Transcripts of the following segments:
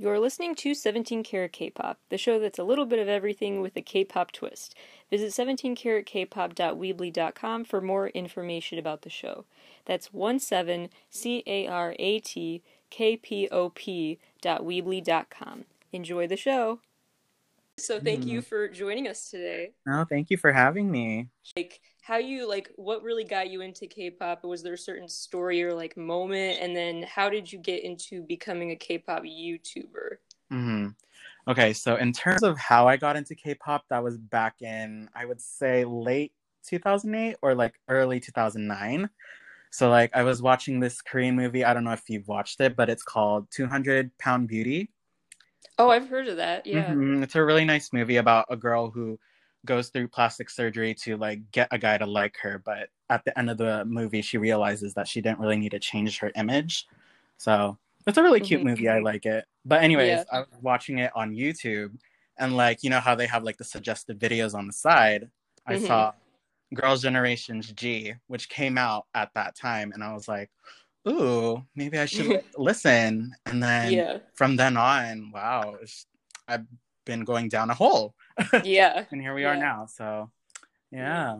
You're listening to 17 Carat K-pop, the show that's a little bit of everything with a K-pop twist. Visit 17caratkpop.weebly.com for more information about the show. That's 17c-a-r-a-t-k-p-o-p dot weebly.com. Enjoy the show. So thank you for joining us today. No, thank you for having me. Like how you like what really got you into K-pop? Was there a certain story or like moment and then how did you get into becoming a K-pop YouTuber? Mm-hmm. Okay, so in terms of how I got into K-pop, that was back in I would say late 2008 or like early 2009. So like I was watching this Korean movie. I don't know if you've watched it, but it's called 200 Pound Beauty. Oh, I've heard of that. Yeah. Mhm, It's a really nice movie about a girl who goes through plastic surgery to like get a guy to like her, but at the end of the movie she realizes that she didn't really need to change her image. So, it's a really cute Mhm. movie. I like it. But anyways, Yeah. I was watching it on YouTube and like, you know how they have like the suggested videos on the side? I Mhm. saw Girls' Generations Gee, which came out at that time and I was like, "Ooh, maybe I should listen." And then Yeah. from then on, wow, I've been going down a hole, Yeah. and here we are now. So, yeah,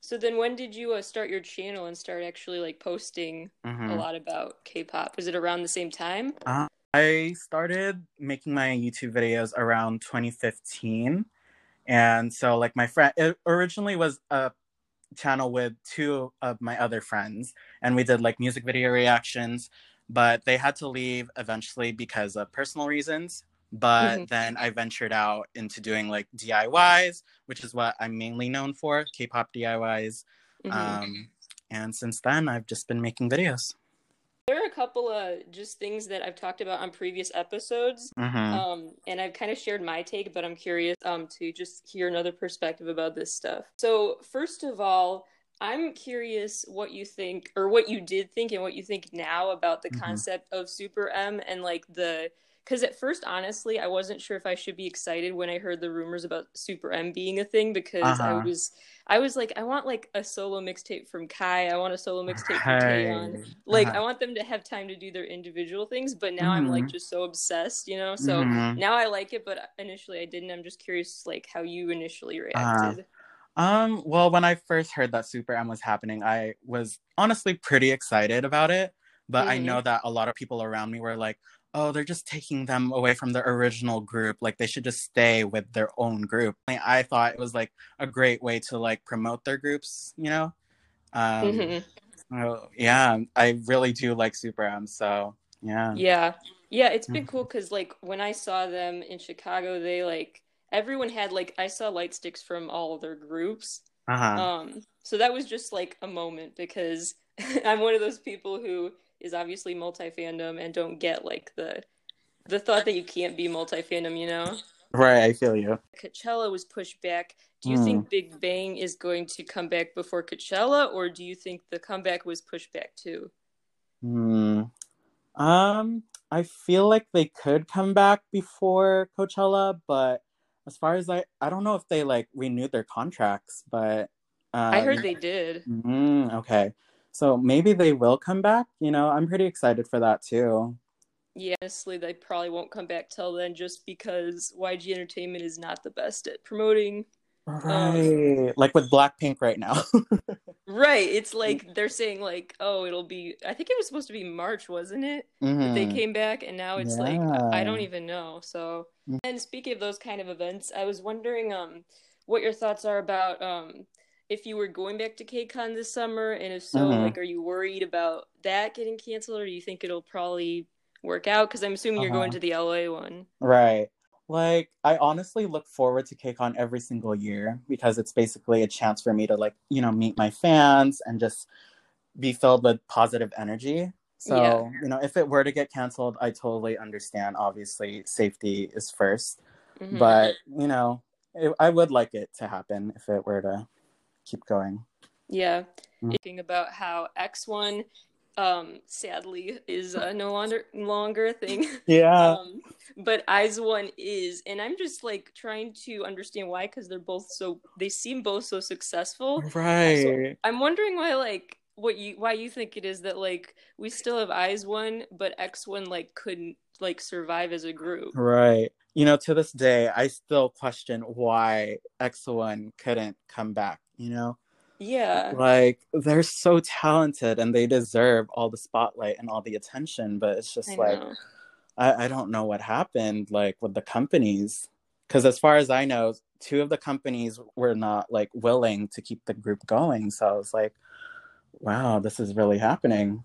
So then when did you uh, start your channel and start actually like posting Mhm. a lot about K-pop? Was it around the same time? I started making my YouTube videos around 2015, and so like my friend, it originally was a channel with two of my other friends, and we did like music video reactions, but they had to leave eventually because of personal reasons. But Mhm. then I ventured out into doing like DIYs, which is what I'm mainly known for, K-pop DIYs. Mhm. Um, and since then, I've just been making videos. There are a couple of just things that I've talked about on previous episodes. Mhm. Um, and I've kind of shared my take, but I'm curious um, to just hear another perspective about this stuff. So, first of all, I'm curious what you think, or what you did think, and what you think now about the Mhm. concept of Super M and like the. Because at first, honestly, I wasn't sure if I should be excited when I heard the rumors about Super M being a thing because I Uh-huh. was, I was like, I want like a solo mixtape from Kai. I want a solo mixtape from Taeyeon like Uh-huh. I want them to have time to do their individual things, but now I'm like Mhm. just so obsessed, you know. So Mhm. now I like it, but initially I didn't. I'm just curious, like how you initially Uh, reacted. Um, well, when I first heard that Super M was happening, I was honestly pretty excited about it. But I Mhm. know that a lot of people around me were like, oh, they're just taking them away from the original group. Like they should just stay with their own group. I thought it was like a great way to like promote their groups, you know? Um, Mhm. so, yeah, I really do like Super M. So, yeah. Yeah, yeah, it's been Mhm. cool because like when I saw them in Chicago, they like everyone had like I saw light sticks from all their groups. Uh-huh. Um, so that was just like a moment because I'm one of those people who is obviously multi fandom and don't get like the the thought that you can't be multi fandom, you know. Right, I feel you. Coachella was pushed back. Do you Hmm. think Big Bang is going to come back before Coachella, or do you think the comeback was pushed back too? Hmm. Um, I feel like they could come back before Coachella, but as far as I, I don't know if they like renewed their contracts, but um, I heard they did. Mm, okay, so maybe they will come back. You know, I'm pretty excited for that too. Yeah, honestly, they probably won't come back till then, just because YG Entertainment is not the best at promoting. Right, like with Blackpink right now. Right, it's like they're saying like, oh, it'll be. I think it was supposed to be March, wasn't it? that they came back and now it's like I don't even know. So Mm. and speaking of those kind of events, I was wondering um what your thoughts are about um if you were going back to KCON this summer and if so, Mhm. like are you worried about that getting canceled or do you think it'll probably work out? Because I'm assuming you're going Uh-huh. to the LA one. Right. Like I honestly look forward to KCON every single year because it's basically a chance for me to like, you know, meet my fans and just be filled with positive energy. So, Yeah. you know, if it were to get canceled, I totally understand. Obviously, safety is 1st Mhm. but, you know, it, I would like it to happen if it were to keep going. Yeah. Mm. Thinking about how X1 um sadly is uh, no longer longer a thing. Yeah. um, but IZ*ONE is, and I'm just like trying to understand why because they're both so they seem both so successful. right. I'm wondering why like what you why you think it is that like we still have IZ*ONE, but X1 like couldn't like survive as a group. Right. You know, to this day, I still question why X1 couldn't come back. You know, Yeah. like they're so talented and they deserve all the spotlight and all the attention, but it's just I like. I, I don't know what happened like with the companies. Because as far as I know, two of the companies were not like willing to keep the group going. So I was like, wow, this is really happening.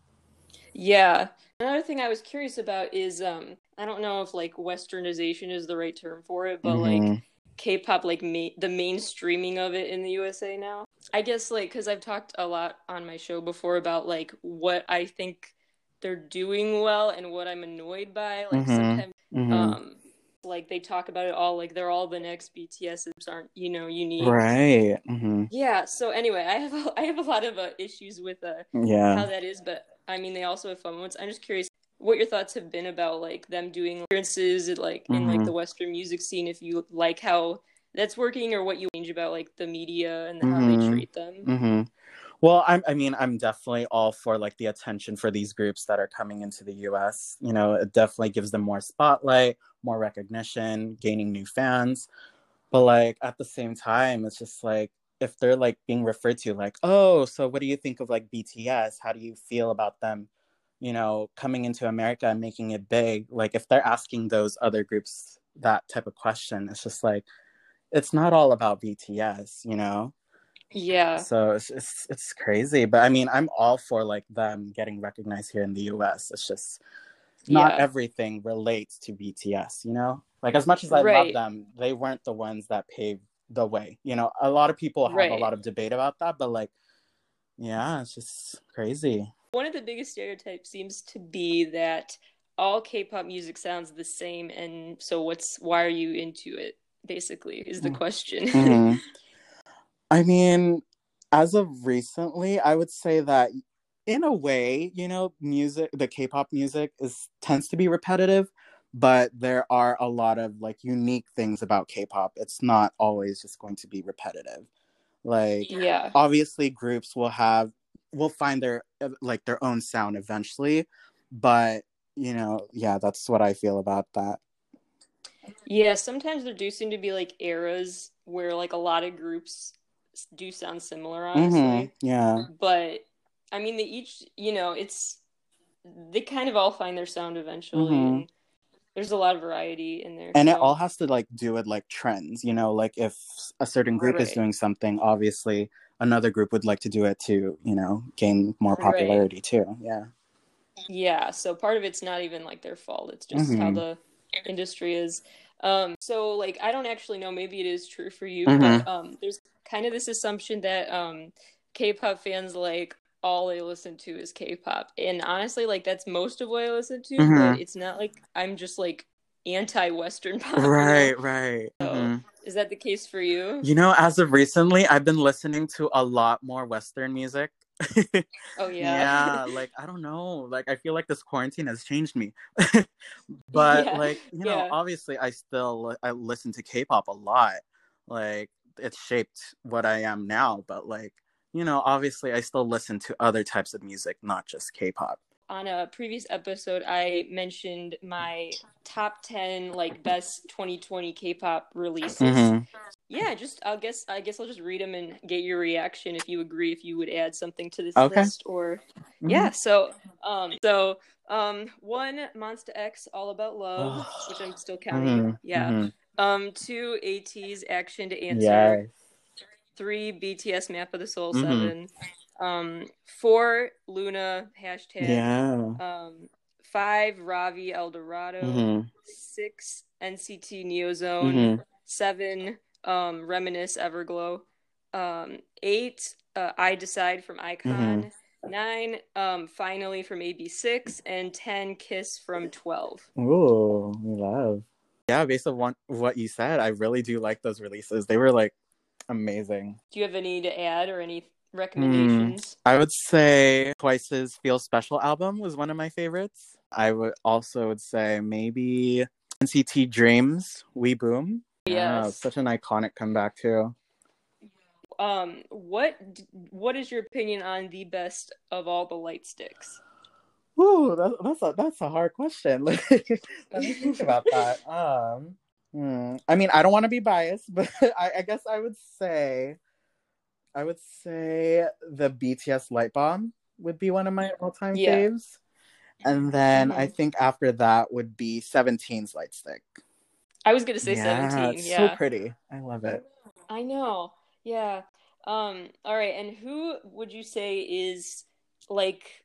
Yeah. Another thing I was curious about is um I don't know if like westernization is the right term for it, but like Mhm. K-pop like ma- the mainstreaming of it in the USA now. I guess like cuz I've talked a lot on my show before about like what I think they're doing well and what I'm annoyed by like Mhm. sometimes Mhm. um like they talk about it all like they're all the next BTSs aren't you know unique. right. hmm Yeah, so anyway, I have a, I have a lot of uh, issues with uh how that is, but I mean, they also have fun moments. I'm just curious what your thoughts have been about like them doing appearances like in like the Western music scene. If you like how that's working, or what you change about like the media and how they Mhm. treat them. hmm Well, I'm, I mean, I'm definitely all for like the attention for these groups that are coming into the US. You know, it definitely gives them more spotlight, more recognition, gaining new fans. But like at the same time, it's just like if they're like being referred to like, oh, so what do you think of like BTS? How do you feel about them, you know, coming into America and making it big? Like if they're asking those other groups that type of question, it's just like it's not all about BTS, you know? Yeah, So it's, it's it's crazy, but I mean, I'm all for like them getting recognized here in the U.S. It's just not Yeah. everything relates to BTS, you know. Like as much as I love them, they weren't the ones that paved the way. You know, a lot of people have a lot of debate about that, but like, yeah, it's just crazy. One of the biggest stereotypes seems to be that all K-pop music sounds the same, and so what's why are you into it? Basically, is the Mm. question. Mhm. I mean, as of recently, I would say that in a way, you know, music, the K-pop music is tends to be repetitive, but there are a lot of like unique things about K-pop. It's not always just going to be repetitive. Like yeah, obviously groups will have will find their like their own sound eventually, but you know, yeah, that's what I feel about that. yeah. Sometimes there do seem to be like eras where like a lot of groups do sound similar, honestly. Mhm, Yeah. but I mean, they each, you know, it's they kind of all find their sound eventually, Mhm. and there's a lot of variety in there. and it all has to like do with like trends you know like if a certain group is doing something obviously another group would like to do it to you know gain more Right. popularity too yeah yeah. So part of it's not even like their fault; it's just how Mhm. the industry is. Um, so like I don't actually know. Maybe it is true for you, Mhm. but um, there's kind of this assumption that um, K-pop fans like all they listen to is K-pop, and honestly, like that's most of what I listen to. Mhm. But it's not like I'm just like anti-Western pop. right right So- Mhm. Is that the case for you? you know as of recently i've been listening to a lot more western music Oh yeah yeah. like i don't know like i feel like this quarantine has changed me but Yeah, like you know yeah. obviously i still i listen to k-pop a lot like it's shaped what i am now but like you know obviously i still listen to other types of music not just k-pop On a previous episode, I mentioned my top 10 like best 2020 K-pop releases. Mhm. Yeah, just I'll guess I guess I'll just read them and get your reaction if you agree if you would add something to this Okay. list or yeah. So um so um one Monsta X All About Luv, which I'm still counting. Mhm. Yeah. Mhm. Um two ATEEZ Action to Answer. yes three BTS Map of the Soul Mhm. 7 um four Loona hashtag yeah um five Ravi El Dorado Mhm. six NCT Neozone Mhm. seven um Reminisce Everglow um eight uh, I Decide from iKON Mm-hmm. nine um Finally from AB6IX and ten Kiss from 12 Ooh, we love. Yeah, based on what, what you said, I really do like those releases. They were like amazing. do you have any to add or any recommendations I would say Twice's Feel Special album was one of my favorites. I would also would say maybe NCT Dreams, We Boom. Yeah, Yes. such an iconic comeback too. um what what is your opinion on the best of all the light sticks Ooh, that, that's a that's a hard question. Let me think about that. Um, hmm, I mean, I don't want to be biased, but I, I guess I would say, I would say the BTS Light Bomb would be one of my all-time Yeah. faves, and then I Mhm. think after that would be 17's Light Stick. I was gonna say yeah, seventeen. it's Yeah, so pretty. I love it. I know. Yeah. Um. All right. And who would you say is like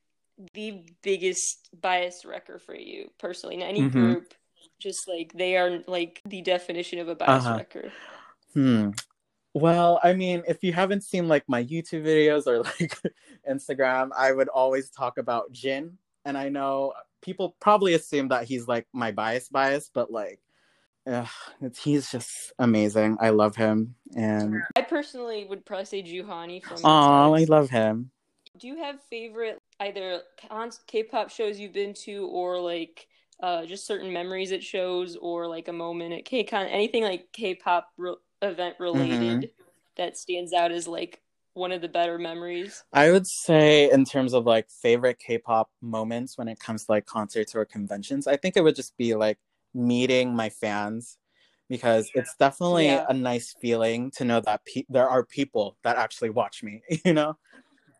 the biggest bias wrecker for you personally? In any Mhm. group, just like they are like the definition of a bias Uh-huh. wrecker. Hmm. Well, I mean, if you haven't seen like my YouTube videos or like Instagram, I would always talk about Jin. And I know people probably assume that he's like my bias bias, but like ugh, it's, he's just amazing. I love him. And I personally would probably say Juhani from. oh, I love him. Do you have favorite either K-pop shows you've been to or like uh, just certain memories at shows or like a moment at KCON, anything like K-pop re- event mm-hmm. related that stands out as like one of the better memories? I would say in terms of like favorite K-pop moments when it comes to like concerts or conventions, I think it would just be like meeting my fans because it's definitely Yeah. a nice feeling to know that pe- there are people that actually watch me, you know?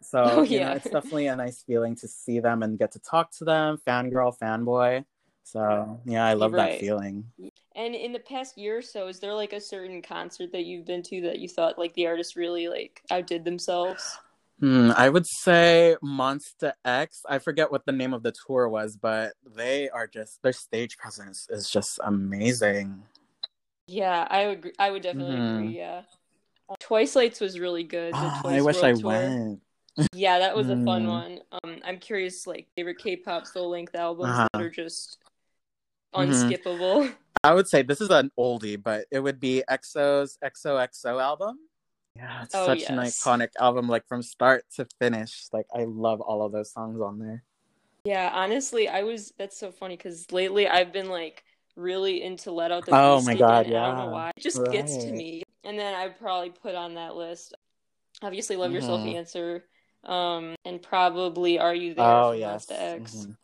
So, Oh, you know, yeah. it's definitely a nice feeling to see them and get to talk to them, fangirl, fanboy. So, yeah, I love Right. that feeling. And in the past year or so, is there like a certain concert that you've been to that you thought like the artist really like outdid themselves? Hmm, I would say Monsta X. I forget what the name of the tour was, but they are just their stage presence is just amazing. Yeah, I would. agree- I would definitely Mhm. agree. Yeah, Twice Lights was really good. Ah, I wish World I Tour. went. Yeah, that was a fun Mm. one. Um, I'm curious, like favorite K-pop full-length albums Uh-huh. that are just Mhm. unskippable. I would say this is an oldie, but it would be EXO's XOXO album. Yeah, it's Oh, such an iconic album, like from start to finish. Like I love all of those songs on there. Yeah, honestly, I was. That's so funny because lately I've been like really into Let Out the Oh Beast my again, God, and I don't know why. It just gets to me. And then I'd probably put on that list, obviously, Love Yourself Mhm. Answer, um, and probably Are You There Oh from yes. Monsta X. Mhm.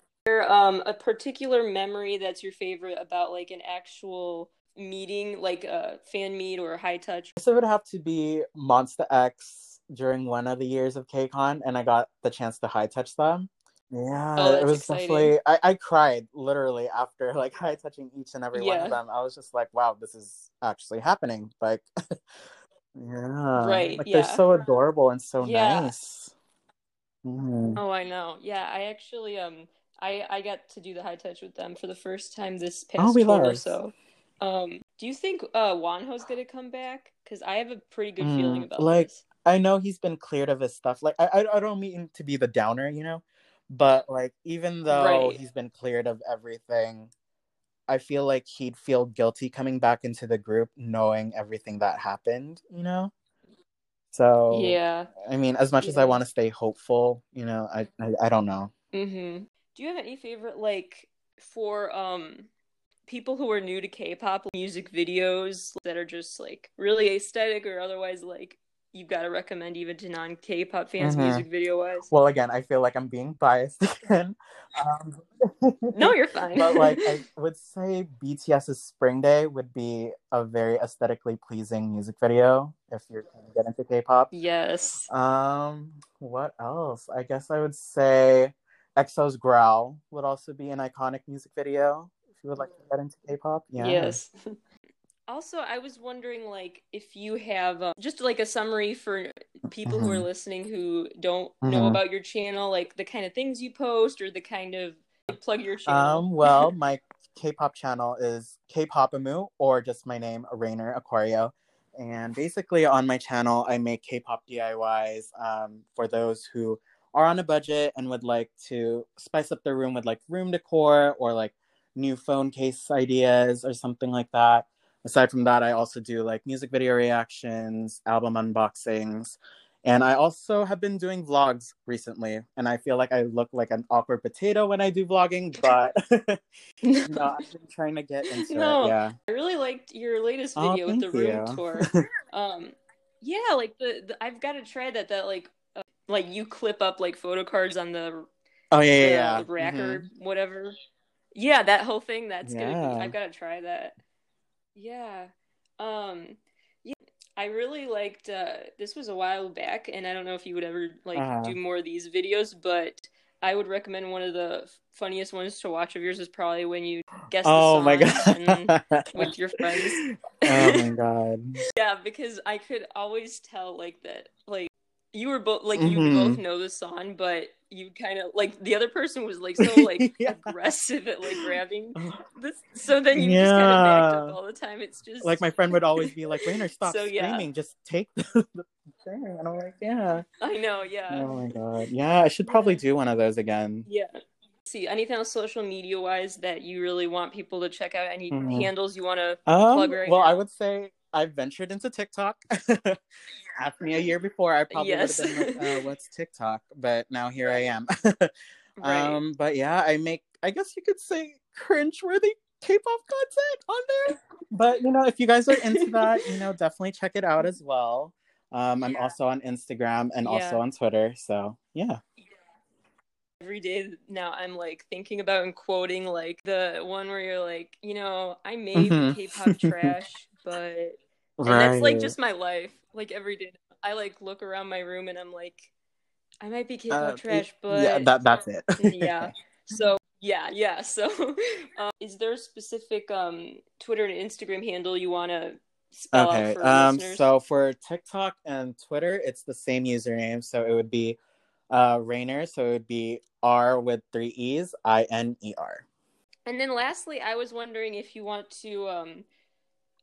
Um a particular memory that's your favorite about like an actual meeting like a fan meet or a high touch So it would have to be Monsta X during one of the years of KCON, and I got the chance to high touch them. Yeah, Oh, it was exciting. definitely. I, I cried literally after like high touching each and every one of them. I was just like, wow, this is actually happening. Like, yeah, Right, Like yeah. they're so adorable and so Yeah. nice. Mhm. oh i know yeah i actually um i i got to do the high touch with them for the first time this past Oh, we tour or so um do you think uh Wonho's gonna come back because i have a pretty good feeling Mm, about like, this I know he's been cleared of his stuff. Like, I I, don't mean to be the downer, you know, but like even though Right. he's been cleared of everything, I feel like he'd feel guilty coming back into the group knowing everything that happened, you know. So yeah I mean, as much as I want to stay hopeful, you know, I, I I don't know. Mm-hmm. Do you have any favorite like for um people who are new to K-pop music videos that are just like really aesthetic or otherwise like you've got to recommend even to non K-pop fans Mhm. music video wise? Well, again, I feel like I'm being biased again. Um, No, you're fine. but like I would say BTS's Spring Day would be a very aesthetically pleasing music video if you're trying to get into K-pop. yes. Um, what else? I guess I would say EXO's Growl would also be an iconic music video if you would like to get into K-pop. Yeah. Yes. Also, I was wondering, like, if you have um, just like a summary for people who are Mhm. listening who don't know Mhm. about your channel, like the kind of things you post or the kind of plug your channel. Um, well, my K-pop channel is K-Popamu or just my name, Reiner Acuario. And basically on my channel, I make K-pop DIYs um, for those who are on a budget and would like to spice up their room with like room decor or like new phone case ideas or something like that. Aside from that, I also do like music video reactions, album unboxings, and I also have been doing vlogs recently. And I feel like I look like an awkward potato when I do vlogging, but no, I've been trying to get into No. it. Yeah. I really liked your latest Oh, video with the room you. tour. Um, yeah, like the, the I've got to try that. That like like you clip up like photo cards on the Oh yeah, yeah, the yeah. rack Mhm. or whatever. Yeah, that whole thing. That's gonna Yeah. be. I've got to try that. Yeah. Um. Yeah. I really liked. Uh, this was a while back, and I don't know if you would ever like Uh-huh. do more of these videos, but I would recommend one of the funniest ones to watch of yours is probably when you guess the Oh my god. with your friends. oh my god. Yeah, because I could always tell like that like you were both like you Mhm. both know the song, but you kind of like the other person was like so like Yeah. aggressive at like grabbing this so then you just kind of backed up Yeah. all the time. It's just Like my friend would always be like, Reiner, stop So, yeah. screaming. Just take the, the thing. And I'm like, yeah. I know, yeah. Oh my god. Yeah, I should probably do one of those again. Yeah. See, anything else social media wise that you really want people to check out? Any Mhm. handles you want to Um, Plug right well, I would say I've ventured into TikTok. Ask me a year before, I probably Yes. would have been like, uh, "What's TikTok?" But now here I am. right? Um, but yeah, I make, I guess you could say, cringe-worthy K-pop content on there. But you know, if you guys are into that, you know, definitely check it out as well. Um, I'm Yeah. also on Instagram and also on Twitter. So yeah. Every day now I'm like thinking about and quoting like the one where you're like, you know, I made Mhm. K-pop trash, but and that's like just my life. Like every day, I like look around my room and I'm like, I might be K-pop Uh, trash, but yeah, that that's it. yeah. So yeah, yeah. So, um, is there a specific um Twitter and Instagram handle you want to spell Okay. out for Um. listeners? So for TikTok and Twitter, it's the same username. So it would be uh Rainer. So it would be R with three E's, I N E R. And then lastly, I was wondering if you want to um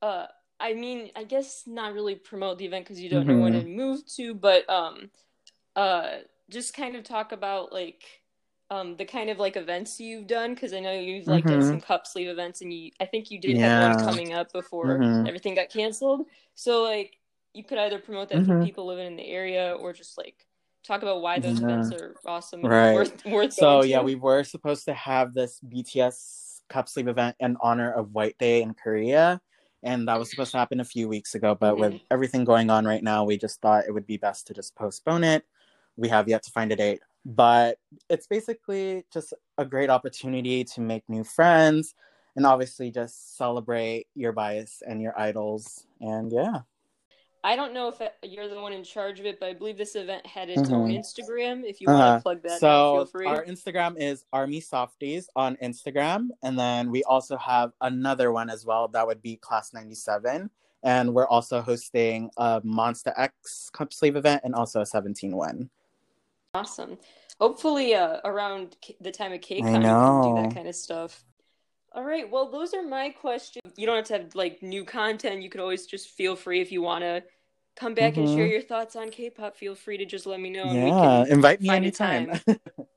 uh I mean, I guess not really promote the event because you don't know when Mhm. to move to, but um uh just kind of talk about like um the kind of like events you've done because I know you've like done Mhm. some cup sleeve events and you I think you did have Yeah. one coming up before Mhm. everything got canceled. So like you could either promote that for Mhm. people living in the area or just like talk about why those Yeah. events are awesome and Right. worth worth So yeah, to. we were supposed to have this BTS cup sleeve event in honor of White Day in Korea. And that was supposed to happen a few weeks ago, but with Mhm. everything going on right now, we just thought it would be best to just postpone it. We have yet to find a date, but it's basically just a great opportunity to make new friends and obviously just celebrate your bias and your idols. And yeah. I don't know if you're the one in charge of it, but I believe this event had its own Mhm. Instagram. If you want Uh-huh. to plug that, so feel free. our Instagram is Army Softies on Instagram, and then we also have another one as well. That would be Class ninety seven, and we're also hosting a Monsta X cup sleeve event and also a seventeen one. Awesome. Hopefully, uh, around K- the time of KCON, I you can do know. that kind of stuff. All right. Well, those are my questions. You don't have to have like new content. You could always just feel free if you want to come back and share Mhm. your thoughts on K-pop. Feel free to just let me know. and we Yeah, can invite me anytime. time.